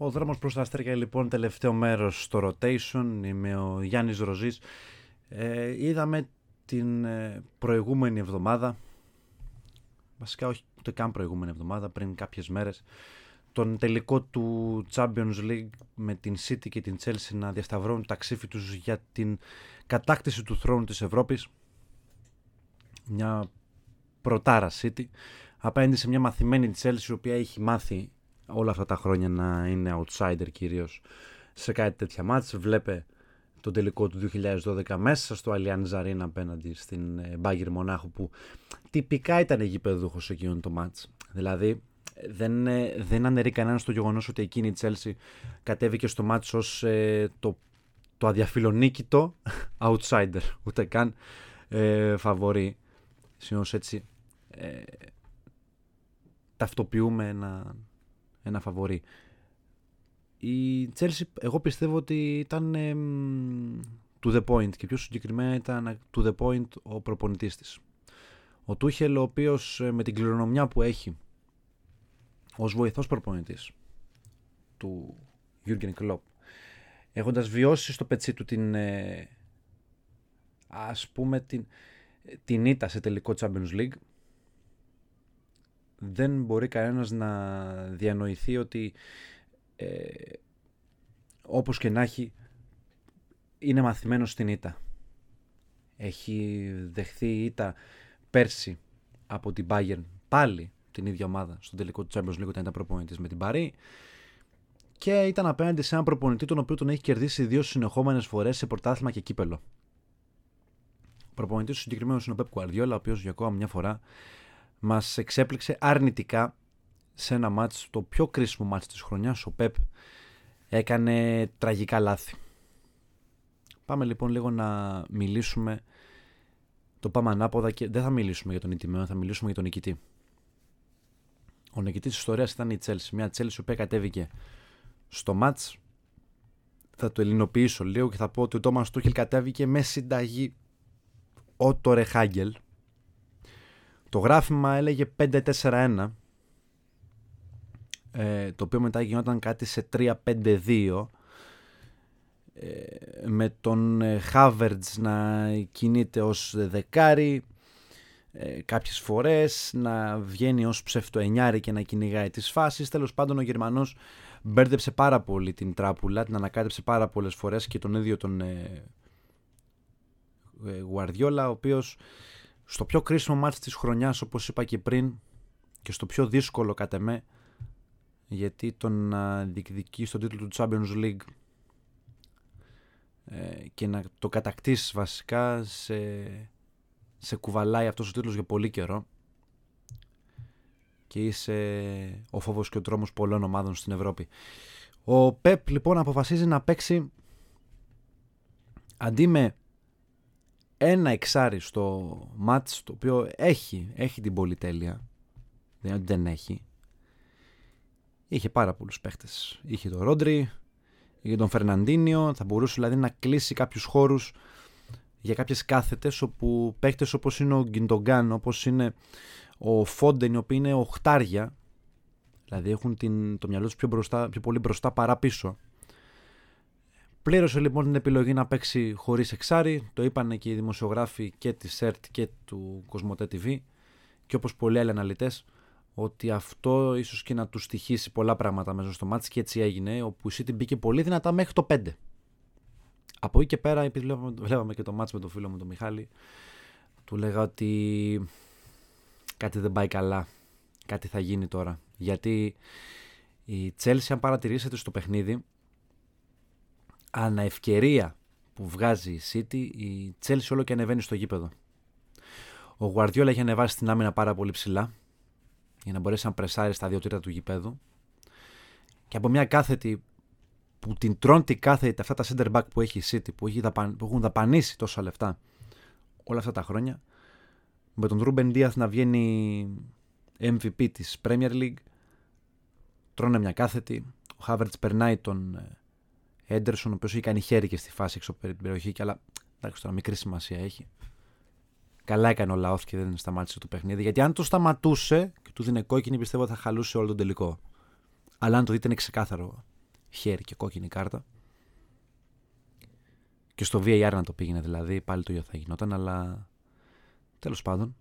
Ο δρόμος προς τα αστέρια λοιπόν τελευταίο μέρος στο rotation. Είμαι ο Γιάννης Ροζής. Ε, είδαμε την ε, προηγούμενη εβδομάδα, βασικά όχι ούτε καν προηγούμενη εβδομάδα, πριν κάποιες μέρες, τον τελικό του Champions League με την City και την Chelsea να διασταυρώνουν τα ξύφη τους για την κατάκτηση του θρόνου της Ευρώπης. Μια πρωτάρα City απέναντι σε μια μαθημένη Chelsea η οποία έχει μάθει όλα αυτά τα χρόνια να είναι outsider κυρίως σε κάτι τέτοια μάτς. Βλέπε τον τελικό του 2012 μέσα στο Allianz Arena απέναντι στην ε, Bayern Μονάχου που τυπικά ήταν γηπεδούχος εκείνον το μάτς. Δηλαδή δεν, ε, δεν αναιρεί κανένας το γεγονός ότι εκείνη η Chelsea κατέβηκε στο μάτς ως ε, το, το αδιαφιλονίκητο outsider, ούτε καν ε, φαβορή. Συνήθως έτσι ε, ταυτοποιούμε ένα, ένα φαβορή. Η Chelsea εγώ πιστεύω ότι ήταν ε, to the point και πιο συγκεκριμένα ήταν to the point ο προπονητής της. Ο Τούχελ ο οποίος ε, με την κληρονομιά που έχει ως βοηθός προπονητής του Jürgen Klopp έχοντας βιώσει στο πετσί του την ε, ας πούμε την, την ήττα σε τελικό Champions League δεν μπορεί κανένας να διανοηθεί ότι ε, όπως και να έχει είναι μαθημένος στην ήττα. Έχει δεχθεί ήττα πέρσι από την Bayern πάλι την ίδια ομάδα στον τελικό του Champions League όταν ήταν προπονητής με την Παρή και ήταν απέναντι σε έναν προπονητή τον οποίο τον έχει κερδίσει δύο συνεχόμενες φορές σε πρωτάθλημα και κύπελο. Ο προπονητής του συγκεκριμένου είναι ο Pep Guardiola, ο οποίος για ακόμα μια φορά μας εξέπληξε αρνητικά σε ένα μάτς, το πιο κρίσιμο μάτς της χρονιάς, ο Πεπ έκανε τραγικά λάθη. Πάμε λοιπόν λίγο να μιλήσουμε, το πάμε ανάποδα και δεν θα μιλήσουμε για τον ηττημένο, θα μιλήσουμε για τον νικητή. Ο νικητής της ιστορίας ήταν η Chelsea, μια Chelsea που κατέβηκε στο μάτς, θα το ελληνοποιήσω λίγο και θα πω ότι ο Τόμας Τούχελ κατέβηκε με συνταγή Ότο Ρεχάγκελ, το γράφημα έλεγε 5-4-1, ε, το οποίο μετά γινόταν κάτι σε 3-5-2, ε, με τον Χάβερτς να κινείται ως δεκάρι, ε, κάποιες φορές να βγαίνει ως ψευτοενιάρι και να κυνηγάει τις φάσεις. Τέλος πάντων ο Γερμανός μπέρδεψε πάρα πολύ την τράπουλα, την ανακάτεψε πάρα πολλές φορές και τον ίδιο τον ε, Γουαρδιόλα, ο οποίος στο πιο κρίσιμο μάτι της χρονιάς όπως είπα και πριν και στο πιο δύσκολο κατά με γιατί τον να διεκδικεί στον τίτλο του Champions League ε, και να το κατακτήσεις βασικά σε, σε κουβαλάει αυτός ο τίτλος για πολύ καιρό και είσαι ο φόβος και ο τρόμος πολλών ομάδων στην Ευρώπη. Ο Πεπ λοιπόν αποφασίζει να παίξει αντί με ένα εξάρι στο μάτς το οποίο έχει, έχει την πολυτέλεια. Δεν είναι ότι δεν έχει. Είχε πάρα πολλούς παίχτες. Είχε τον Ρόντρι είχε τον Φερναντίνιο. Θα μπορούσε δηλαδή να κλείσει κάποιους χώρους για κάποιες κάθετες όπου παίχτες όπως είναι ο Γκιντογκάν όπως είναι ο Φόντεν οι οποίοι είναι οχτάρια. Δηλαδή έχουν την, το μυαλό τους πιο, μπροστά, πιο πολύ μπροστά παρά πίσω Πλήρωσε λοιπόν την επιλογή να παίξει χωρίς εξάρι. Το είπαν και οι δημοσιογράφοι και της ΣΕΡΤ και του Κοσμοτέ TV και όπως πολλοί άλλοι αναλυτές, ότι αυτό ίσως και να του στοιχήσει πολλά πράγματα μέσα στο μάτι και έτσι έγινε. Όπου η City μπήκε πολύ δυνατά μέχρι το 5. Από εκεί και πέρα, επειδή βλέπαμε, βλέπαμε και το μάτς με τον φίλο μου τον Μιχάλη, του λέγα ότι κάτι δεν πάει καλά. Κάτι θα γίνει τώρα. Γιατί η Chelsea, αν παρατηρήσετε στο παιχνίδι, αναευκαιρία που βγάζει η City, η Chelsea όλο και ανεβαίνει στο γήπεδο. Ο Guardiola έχει ανεβάσει την άμυνα πάρα πολύ ψηλά για να μπορέσει να πρεσάρει στα δύο τρίτα του γηπέδου και από μια κάθετη που την τρώνει κάθετη αυτά τα center back που έχει η City που, έχει που έχουν δαπανίσει τόσα λεφτά όλα αυτά τα χρόνια με τον Ρούμπεν Díaz να βγαίνει MVP της Premier League τρώνε μια κάθετη ο Havertz περνάει τον ε, Έντερσον, ο οποίος έχει κάνει χέρι και στη φάση έξω από την περιοχή, και αλλά εντάξει τώρα μικρή σημασία έχει. Καλά έκανε ο Λαόφ και δεν σταμάτησε το παιχνίδι. Γιατί αν το σταματούσε και του δίνει κόκκινη, πιστεύω θα χαλούσε όλο τον τελικό. Αλλά αν το δείτε είναι ξεκάθαρο χέρι και κόκκινη κάρτα. Και στο VAR να το πήγαινε δηλαδή, πάλι το ίδιο θα γινόταν, αλλά τέλος πάντων.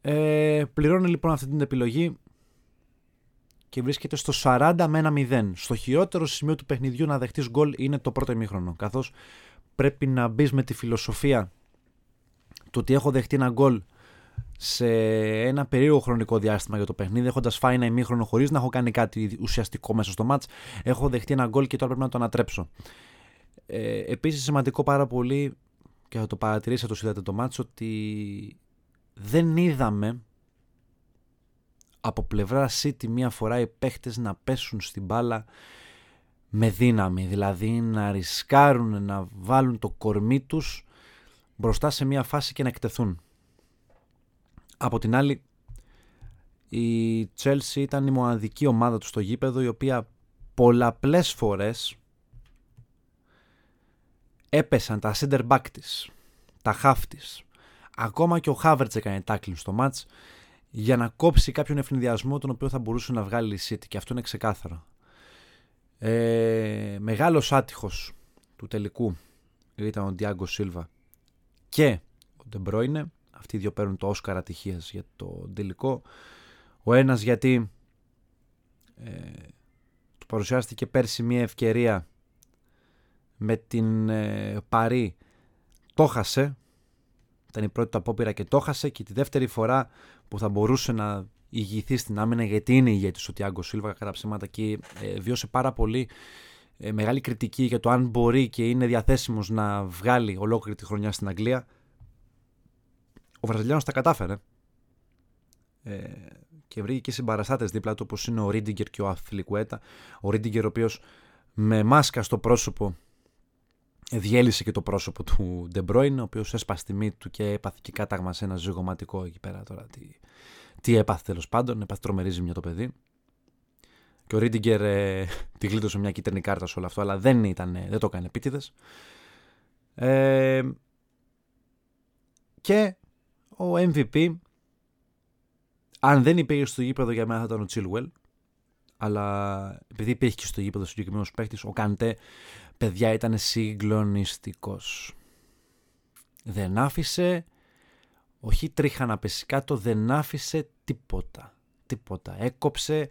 Ε, πληρώνει λοιπόν αυτή την επιλογή και βρίσκεται στο 40 με 1 0. Στο χειρότερο σημείο του παιχνιδιού να δεχτείς γκολ είναι το πρώτο ημίχρονο, καθώς πρέπει να μπεις με τη φιλοσοφία του ότι έχω δεχτεί ένα γκολ σε ένα περίεργο χρονικό διάστημα για το παιχνίδι, έχοντας φάει ένα ημίχρονο χωρίς να έχω κάνει κάτι ουσιαστικό μέσα στο μάτς. Έχω δεχτεί ένα γκολ και τώρα πρέπει να το ανατρέψω. Ε, Επίσης, σημαντικό πάρα πολύ και θα το παρατηρήσετε το είδατε το μάτς ότι δεν είδαμε από πλευρά City μία φορά οι παίχτες να πέσουν στην μπάλα με δύναμη, δηλαδή να ρισκάρουν να βάλουν το κορμί τους μπροστά σε μία φάση και να εκτεθούν. Από την άλλη, η Chelsea ήταν η μοναδική ομάδα του στο γήπεδο η οποία πολλαπλές φορές έπεσαν τα center back της, τα half της. Ακόμα και ο Havertz έκανε tackling στο match για να κόψει κάποιον ευνηδιασμό τον οποίο θα μπορούσε να βγάλει η City και αυτό είναι ξεκάθαρο. Ε, μεγάλος άτυχος του τελικού ήταν ο Ντιάγκο Σίλβα και ο Ντεμπρόινε. Αυτοί οι δύο παίρνουν το Όσκαρα ατυχίας για το τελικό. Ο ένας γιατί ε, του παρουσιάστηκε πέρσι μια ευκαιρία με την ε, Παρή το χασε. Ήταν η πρώτη του απόπειρα και το χασε και τη δεύτερη φορά που θα μπορούσε να ηγηθεί στην άμυνα γιατί είναι ηγέτης ο Τιάγκο Σίλβα κατά ψέματα και ε, βιώσε πάρα πολύ ε, μεγάλη κριτική για το αν μπορεί και είναι διαθέσιμος να βγάλει ολόκληρη τη χρονιά στην Αγγλία. Ο Βραζιλιάνος τα κατάφερε ε, και βρήκε και συμπαραστάτες δίπλα του όπως είναι ο Ρίντιγκερ και ο Αθπιλικουέτα. Ο Ρίντιγκερ ο οποίος με μάσκα στο πρόσωπο διέλυσε και το πρόσωπο του Ντε Μπρόινε, ο οποίος έσπασε τη μύτη του και έπαθε και κάταγμα σε ένα ζυγωματικό εκεί πέρα τώρα. Τι, τι έπαθε τέλος πάντων, έπαθε τρομερή ζημιά το παιδί. Και ο Ρίντιγκερ ε, τη γλίτωσε μια κίτρινη κάρτα σε όλο αυτό, αλλά δεν, ήταν, δεν το έκανε επίτηδες. Ε, και ο MVP, αν δεν υπήρχε στο γήπεδο για μένα θα ήταν ο Τσίλουελ, αλλά επειδή υπήρχε και στο γήπεδο συγκεκριμένος παίχτη, ο Καντέ παιδιά ήταν συγκλονιστικός. Δεν άφησε, όχι τρίχα να πέσει κάτω, δεν άφησε τίποτα. Τίποτα. Έκοψε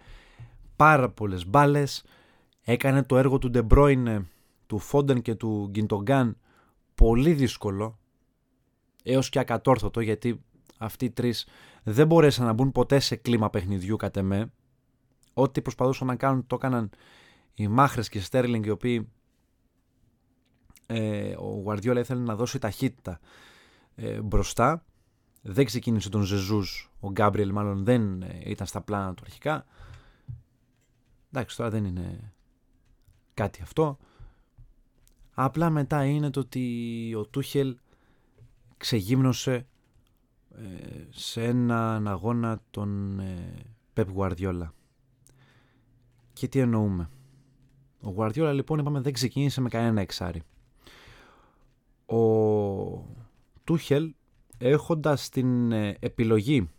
πάρα πολλές μπάλες, έκανε το έργο του Ντεμπρόινε, του Φόντεν και του Γκιντογκάν πολύ δύσκολο, έως και ακατόρθωτο, γιατί αυτοί οι τρεις δεν μπορέσαν να μπουν ποτέ σε κλίμα παιχνιδιού κατ' εμέ. Ό,τι προσπαθούσαν να κάνουν το έκαναν οι Μάχρες και οι Στέρλινγκ οι οποίοι ε, ο Γουαρδιόλα ήθελε να δώσει ταχύτητα ε, μπροστά. Δεν ξεκίνησε τον Ζεζούς, ο Γκάμπριελ μάλλον δεν ε, ήταν στα πλάνα του αρχικά. Εντάξει, τώρα δεν είναι κάτι αυτό. Απλά μετά είναι το ότι ο Τούχελ ξεγύμνωσε ε, σε έναν αγώνα τον Πεπ Γουαρδιόλα. Και τι εννοούμε. Ο Γουαρδιόλα λοιπόν είπαμε δεν ξεκίνησε με κανένα εξάρι ο Τούχελ έχοντας την ε, επιλογή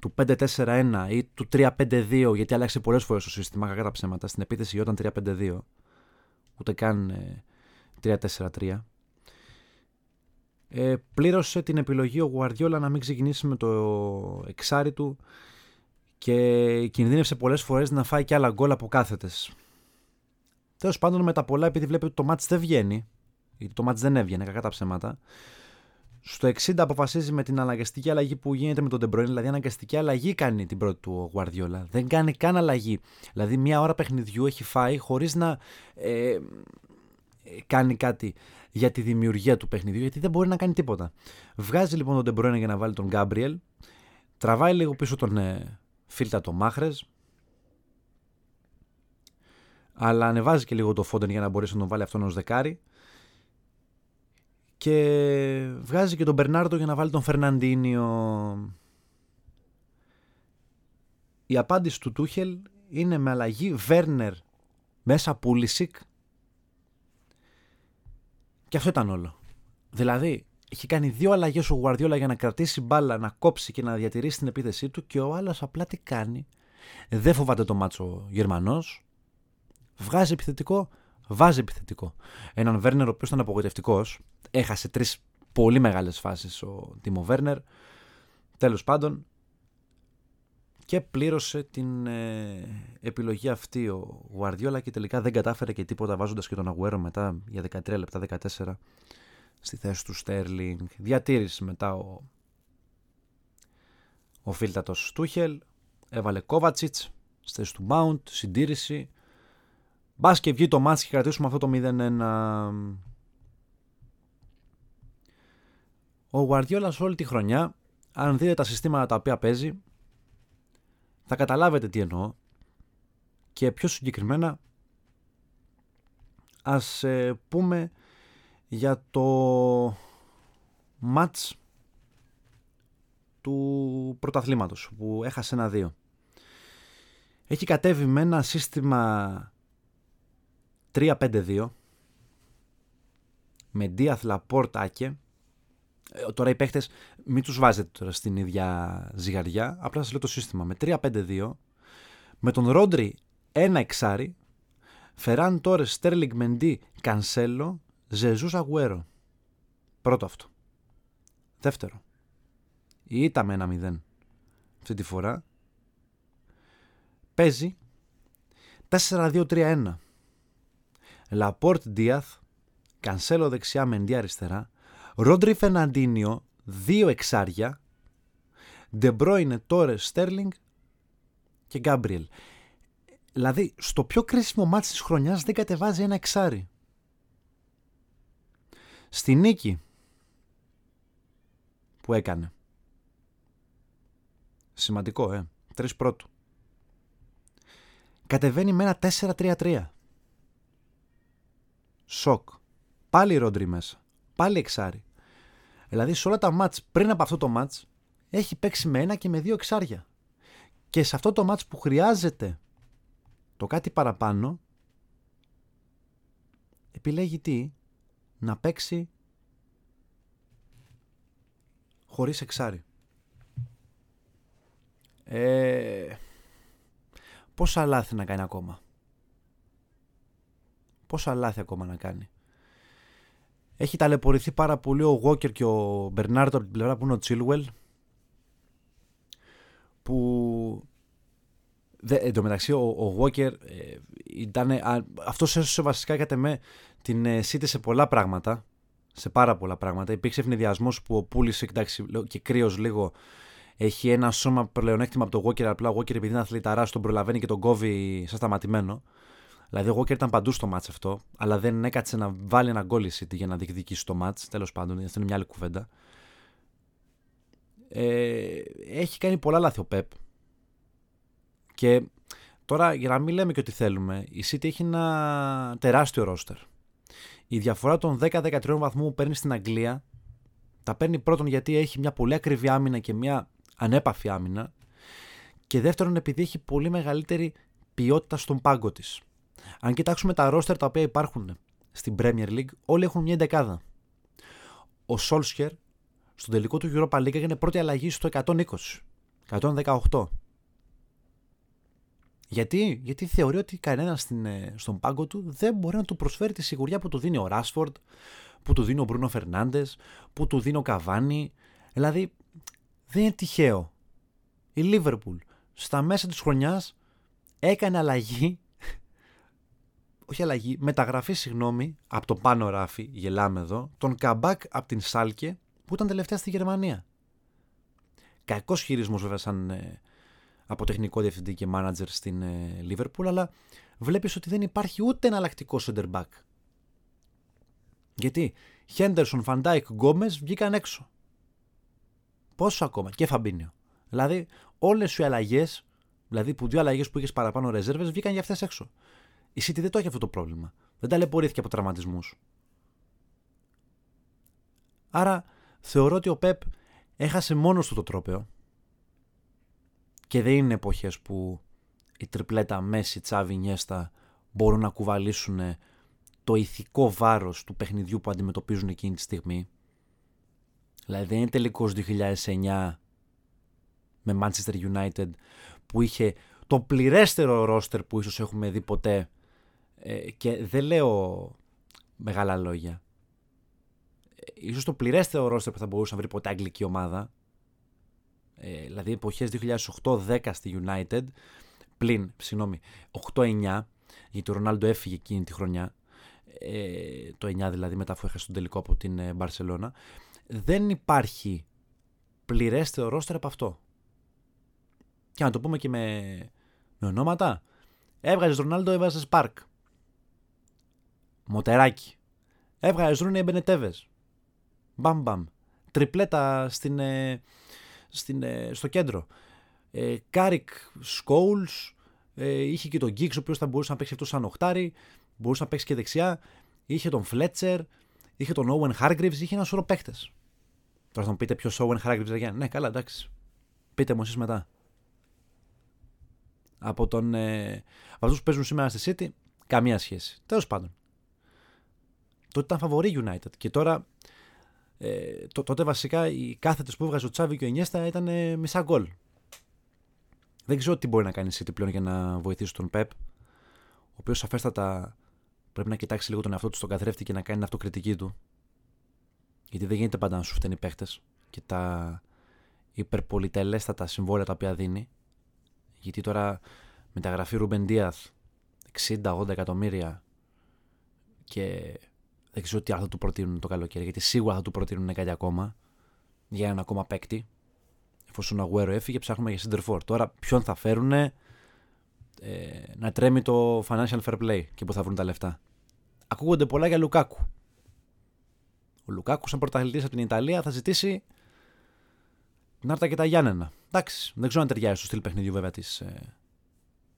του 5-4-1 ή του 3-5-2 γιατί άλλαξε πολλές φορές το σύστημα κακά τα ψέματα στην επίθεση γινόταν 3-5-2 ούτε καν 3-4-3 ε, πλήρωσε την επιλογή ο Γουαρδιόλα να μην ξεκινήσει με το εξάρι του και κινδύνευσε πολλές φορές να φάει και άλλα γκολ από κάθετες. Τέλος πάντων με τα πολλά επειδή βλέπει ότι το μάτς δεν βγαίνει γιατί το μάτς δεν έβγαινε, κακά τα ψέματα. Στο 60 αποφασίζει με την αναγκαστική αλλαγή που γίνεται με τον Ντε Μπρόινε, δηλαδή αναγκαστική αλλαγή κάνει την πρώτη του ο Γουαρδιόλα. Δεν κάνει καν αλλαγή. Δηλαδή μία ώρα παιχνιδιού έχει φάει χωρίς να ε, κάνει κάτι για τη δημιουργία του παιχνιδιού, γιατί δεν μπορεί να κάνει τίποτα. Βγάζει λοιπόν τον Ντε Μπρόινε για να βάλει τον Γκάμπριελ, τραβάει λίγο πίσω τον ε, Φίλτα τον Μάχρε, αλλά ανεβάζει και λίγο το Φόντεν για να μπορέσει να τον βάλει αυτόν ως δεκάρι και βγάζει και τον Μπερνάρντο για να βάλει τον Φερναντίνιο. Η απάντηση του Τούχελ είναι με αλλαγή Βέρνερ μέσα Πούλισικ και αυτό ήταν όλο. Δηλαδή, έχει κάνει δύο αλλαγές ο Γουαρδιόλα για να κρατήσει μπάλα, να κόψει και να διατηρήσει την επίθεσή του και ο άλλος απλά τι κάνει. Δεν φοβάται το μάτσο Γερμανός. Βγάζει επιθετικό, βάζει επιθετικό. Έναν Βέρνερ ο οποίος ήταν απογοητευτικός. Έχασε τρεις πολύ μεγάλες φάσεις ο Τίμο Βέρνερ. Τέλος πάντων, και πλήρωσε την ε, επιλογή αυτή ο Γουαρδιόλα και τελικά δεν κατάφερε και τίποτα βάζοντας και τον Αγουέρο μετά για 13 λεπτά 14 στη θέση του Στέρλινγκ. Διατήρησε μετά ο, ο φίλτατος Τούχελ, έβαλε Κόβατσιτς στη θέση του Μάουντ, συντήρηση. Μπας και βγει το μάτς και κρατήσουμε αυτό το 0-1. Ο Γουαρδιόλα όλη τη χρονιά, αν δείτε τα συστήματα τα οποία παίζει, θα καταλάβετε τι εννοώ και πιο συγκεκριμένα ας ε, πούμε για το μάτς του πρωταθλήματος που έχασε ένα δύο. Έχει κατέβει με ένα σύστημα 3-5-2 με Δίαθ Λαπόρτ Άκε ε, τώρα οι παίχτες μην τους βάζετε τώρα στην ίδια ζυγαριά. Απλά σας λέω το σύστημα. Με 3-5-2, με τον Ρόντρι ένα εξάρι, Φεράν Τόρε, Στέρλιγκ Μεντί, Κανσέλο, Ζεσούς Αγουέρο. Πρώτο αυτό. Δεύτερο. Η ήττα με ένα 0 αυτή τη φορά. Παίζει 4-2-3-1. Λαπόρτ, Ντίας, Κανσέλο δεξιά, Μεντί αριστερά, Ρόντρι Φερναντίνιο, δύο εξάρια. Ντε Μπρόινε, Τόρες, Στέρλινγκ και Γκάμπριελ. Δηλαδή, στο πιο κρίσιμο μάτι της χρονιάς δεν κατεβάζει ένα εξάρι. Στη νίκη που έκανε. Σημαντικό, ε. Τρεις πρώτου. Κατεβαίνει με ένα 4-3-3. Σοκ. Πάλι Ρόντρι μέσα. Πάλι εξάρι. Δηλαδή σε όλα τα μάτς πριν από αυτό το μάτς έχει παίξει με ένα και με δύο εξάρια. Και σε αυτό το μάτς που χρειάζεται το κάτι παραπάνω επιλέγει τι; Να παίξει χωρίς εξάρι. Ε, πόσα λάθη να κάνει ακόμα; Πόσα λάθη ακόμα να κάνει. Έχει ταλαιπωρηθεί πάρα πολύ ο Walker και ο Μπερνάρτο από την πλευρά που είναι ο Chilwell. Που Δε, εν τω μεταξύ ο, ο Walker ε, ήταν, αυτός έσωσε βασικά κατά με την ε, City σε πολλά πράγματα σε πάρα πολλά πράγματα υπήρξε ευνηδιασμός που ο Πούλης και κρύος λίγο έχει ένα σώμα πλεονέκτημα από το Walker απλά ο Walker επειδή είναι αθληταράς τον προλαβαίνει και τον κόβει σαν σταματημένο Δηλαδή, ο Walker ήταν παντού στο μάτς αυτό, αλλά δεν έκατσε να βάλει ένα γκόλ City για να διεκδικήσει το μάτς. Τέλος πάντων, αυτή είναι μια άλλη κουβέντα. Ε, έχει κάνει πολλά λάθη ο Πεπ. Και τώρα, για να μην λέμε και ότι θέλουμε, η City έχει ένα τεράστιο ρόστερ. Η διαφορά των 10-13 βαθμού που παίρνει στην Αγγλία τα παίρνει πρώτον γιατί έχει μια πολύ ακριβή άμυνα και μια ανέπαφη άμυνα. Και δεύτερον, επειδή έχει πολύ μεγαλύτερη ποιότητα στον πάγκο της. Αν κοιτάξουμε τα ρόστερ τα οποία υπάρχουν στην Premier League, όλοι έχουν μια δεκάδα. Ο Solskjaer στον τελικό του Europa League έγινε πρώτη αλλαγή στο 120, 118. Γιατί, Γιατί θεωρεί ότι κανένας ε, στον πάγκο του δεν μπορεί να του προσφέρει τη σιγουριά που του δίνει ο Ράσφορντ, που του δίνει ο Μπρούνο Φερνάντε, που του δίνει ο Καβάνι. Δηλαδή, δεν είναι τυχαίο. Η Λίβερπουλ στα μέσα της χρονιάς έκανε αλλαγή όχι αλλαγή, μεταγραφή, συγγνώμη, από το πάνω ράφι, γελάμε εδώ, τον Καμπάκ από την Σάλκε που ήταν τελευταία στη Γερμανία. Κακός χειρισμός βέβαια σαν ε, από τεχνικό διευθυντή και μάνατζερ στην Λίβερπουλ, αλλά βλέπεις ότι δεν υπάρχει ούτε εναλλακτικό center back. Γιατί Χέντερσον, Φαν Ντάικ, Γκόμες βγήκαν έξω. Πόσο ακόμα, και Φαμπίνιο. Δηλαδή, όλες οι αλλαγές, δηλαδή που δύο αλλαγές που είχες παραπάνω ρεζέρβε, βγήκαν για αυτές έξω. Η City δεν το έχει αυτό το πρόβλημα. Δεν ταλαιπωρήθηκε από τραυματισμούς. Άρα θεωρώ ότι ο Πεπ έχασε μόνος του το τρόπεο και δεν είναι εποχές που η τριπλέτα Μέση, Τσάβι, Νιέστα μπορούν να κουβαλήσουν το ηθικό βάρος του παιχνιδιού που αντιμετωπίζουν εκείνη τη στιγμή. Δηλαδή δεν είναι τελικός 2009 με Manchester United που είχε το πληρέστερο ρόστερ που ίσως έχουμε δει ποτέ ε, και δεν λέω μεγάλα λόγια. Ε, ίσως το πληρέστερο ρόστερ που θα μπορούσε να βρει ποτέ αγγλική ομάδα. Ε, δηλαδή εποχές 2008-10 στη United πλην, συγγνώμη, 8-9 γιατί ο Ρονάλντο έφυγε εκείνη τη χρονιά. Ε, το 9 δηλαδή μετά αφού έχασε τον τελικό από την ε, Μπαρσελώνα δεν υπάρχει πληρέστερο ρόστερ από αυτό. Και να το πούμε και με, με ονόματα. Έβγαζες Ρονάλντο, έβγαζες Παρκ μοτεράκι έβγαζες Ρούνι έμπαινε Τέβες. μπαμ μπαμ τριπλέτα στην, ε, στην, ε, στο κέντρο ε, Κάρικ Σκόουλς ε, είχε και τον Γκίξ ο οποίος θα μπορούσε να παίξει αυτός σαν οχτάρι μπορούσε να παίξει και δεξιά είχε τον Φλέτσερ είχε τον Owen Hargreaves είχε ένα σωρό παίχτε. Τώρα θα μου πείτε ποιος Owen Hargreaves δεν Ναι, καλά, εντάξει. Πείτε μου εσείς μετά. Από, τον, ε, από αυτούς που παίζουν σήμερα στη City, καμία σχέση. Τέλος πάντων. Τότε ήταν φαβορή United και τώρα ε, τότε βασικά οι κάθετες που έβγαζε ο Τσάβη και ο Ενιέστα ήταν ε, μισά γκολ. Δεν ξέρω τι μπορεί να κάνει η City πλέον για να βοηθήσει τον Pep, ο οποίος σαφέστατα πρέπει να κοιτάξει λίγο τον εαυτό του στον καθρέφτη και να κάνει την αυτοκριτική του. Γιατί δεν γίνεται πάντα να σου φταίνει οι παίχτες και τα υπερπολιτελέστατα συμβόλαια τα οποία δίνει. Γιατί τώρα μεταγραφή Ρούμπεν Δίαθ 60-80 εκατομμύρια και δεν ξέρω τι άλλο θα του προτείνουν το καλοκαίρι. Γιατί σίγουρα θα του προτείνουν κάτι ακόμα για έναν ακόμα παίκτη. Εφόσον ο Αγουέρο έφυγε, ψάχνουμε για Σιντερφόρ. Τώρα ποιον θα φέρουν ε, να τρέμει το financial fair play και πού θα βρουν τα λεφτά. Ακούγονται πολλά για Λουκάκου. Ο Λουκάκου, σαν πρωταθλητής από την Ιταλία, θα ζητήσει να έρθει και τα Γιάννενα. Εντάξει, δεν ξέρω αν ταιριάζει στο στυλ παιχνιδιού βέβαια της ε,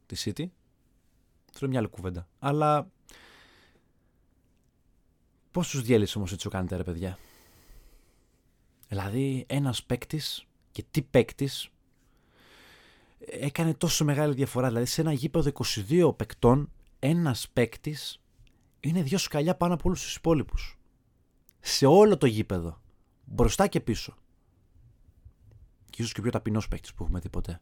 της City. Αυτό είναι μια άλλη κουβέντα. Αλλά Πώς τους διέλυσε όμως έτσι ο Κάντε, ρε παιδιά; Δηλαδή, ένας παίκτης και τι παίκτης έκανε τόσο μεγάλη διαφορά. Δηλαδή, σε ένα γήπεδο 22 παικτών, ένας παίκτης είναι δύο σκαλιά πάνω από όλους τους υπόλοιπους. Σε όλο το γήπεδο. Μπροστά και πίσω. Και ίσως και πιο ταπεινός παίκτης που έχουμε δει ποτέ.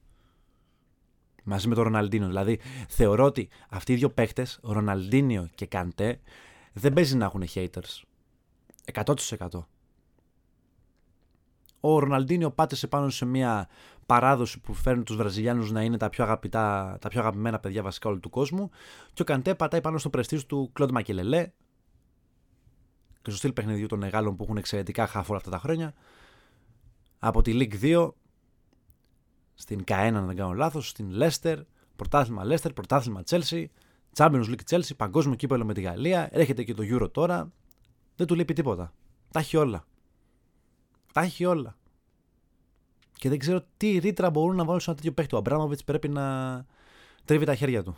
Μαζί με τον Ροναλντίνο. Δηλαδή, θεωρώ ότι αυτοί οι δύο παίκτες, Ροναλντίνιο και Καντέ, δεν παίζει να έχουν haters. 100%. Ο Ροναλντίνιο πάτησε πάνω σε μια παράδοση που φέρνει τους Βραζιλιάνους να είναι τα πιο, αγαπητά, τα πιο αγαπημένα παιδιά βασικά όλου του κόσμου και ο Καντέ πατάει πάνω στο πρεστής του Κλοντ Μακελελέ και στο στυλ παιχνιδιού των μεγάλων που έχουν εξαιρετικά χάφ όλα αυτά τα χρόνια από τη League 2 στην K1 αν δεν κάνω λάθος, στην Leicester, πρωτάθλημα Leicester, πρωτάθλημα Chelsea Champions League Chelsea, παγκόσμιο κύπελο με τη Γαλλία, έρχεται και το Euro τώρα. Δεν του λείπει τίποτα. Τα έχει όλα. Τα έχει όλα. Και δεν ξέρω τι ρήτρα μπορούν να βάλουν σε ένα τέτοιο παίχτη. Ο Αμπράμοβιτ πρέπει να τρίβει τα χέρια του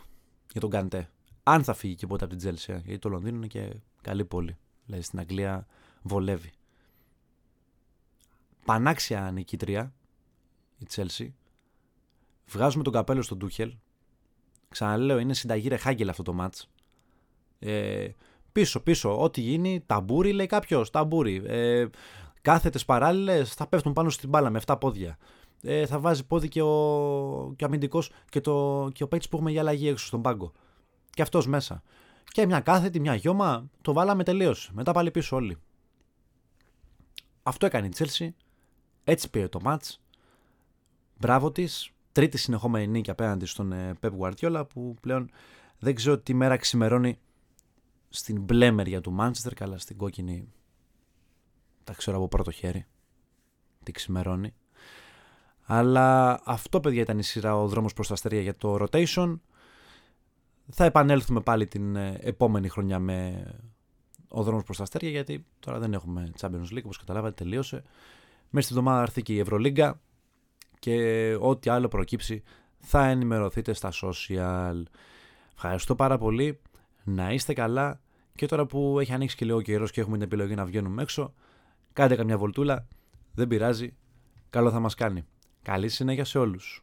για τον Καντέ. Αν θα φύγει και ποτέ από την Chelsea. Γιατί το Λονδίνο είναι και καλή πόλη. Δηλαδή στην Αγγλία βολεύει. Πανάξια νικήτρια η Chelsea. Βγάζουμε τον καπέλο στον Ντούχελ Ξαναλέω, είναι συνταγή ρεχάγγελ αυτό το μάτς. Ε, πίσω, πίσω, ό,τι γίνει, ταμπούρι λέει κάποιος, ταμπούρι. Ε, κάθετες παράλληλες θα πέφτουν πάνω στην μπάλα με 7 πόδια. Ε, θα βάζει πόδι και ο, και ο αμυντικός και, το, και ο παίκτης που έχουμε για αλλαγή έξω στον πάγκο. Και αυτός μέσα. Και μια κάθετη, μια γιώμα, το βάλαμε τελείω. Μετά πάλι πίσω όλοι. Αυτό έκανε η Τσέλσι. Έτσι πήρε το μάτς. Μπράβο της τρίτη συνεχόμενη νίκη απέναντι στον ε, Pep Guardiola που πλέον δεν ξέρω τι μέρα ξημερώνει στην μπλε μεριά του Manchester, καλά στην κόκκινη τα ξέρω από πρώτο χέρι τι ξημερώνει. Αλλά αυτό παιδιά ήταν η σειρά ο δρόμος προς τα αστέρια για το rotation. Θα επανέλθουμε πάλι την ε, επόμενη χρονιά με ο δρόμος προς τα αστέρια γιατί τώρα δεν έχουμε Champions League όπως καταλάβατε τελείωσε. Μέσα στην εβδομάδα έρθει και η Ευρωλίγκα και ό,τι άλλο προκύψει θα ενημερωθείτε στα social. Ευχαριστώ πάρα πολύ. Να είστε καλά και τώρα που έχει ανοίξει και λίγο καιρός και έχουμε την επιλογή να βγαίνουμε έξω, κάντε καμιά βολτούλα. Δεν πειράζει. Καλό θα μας κάνει. Καλή συνέχεια σε όλους.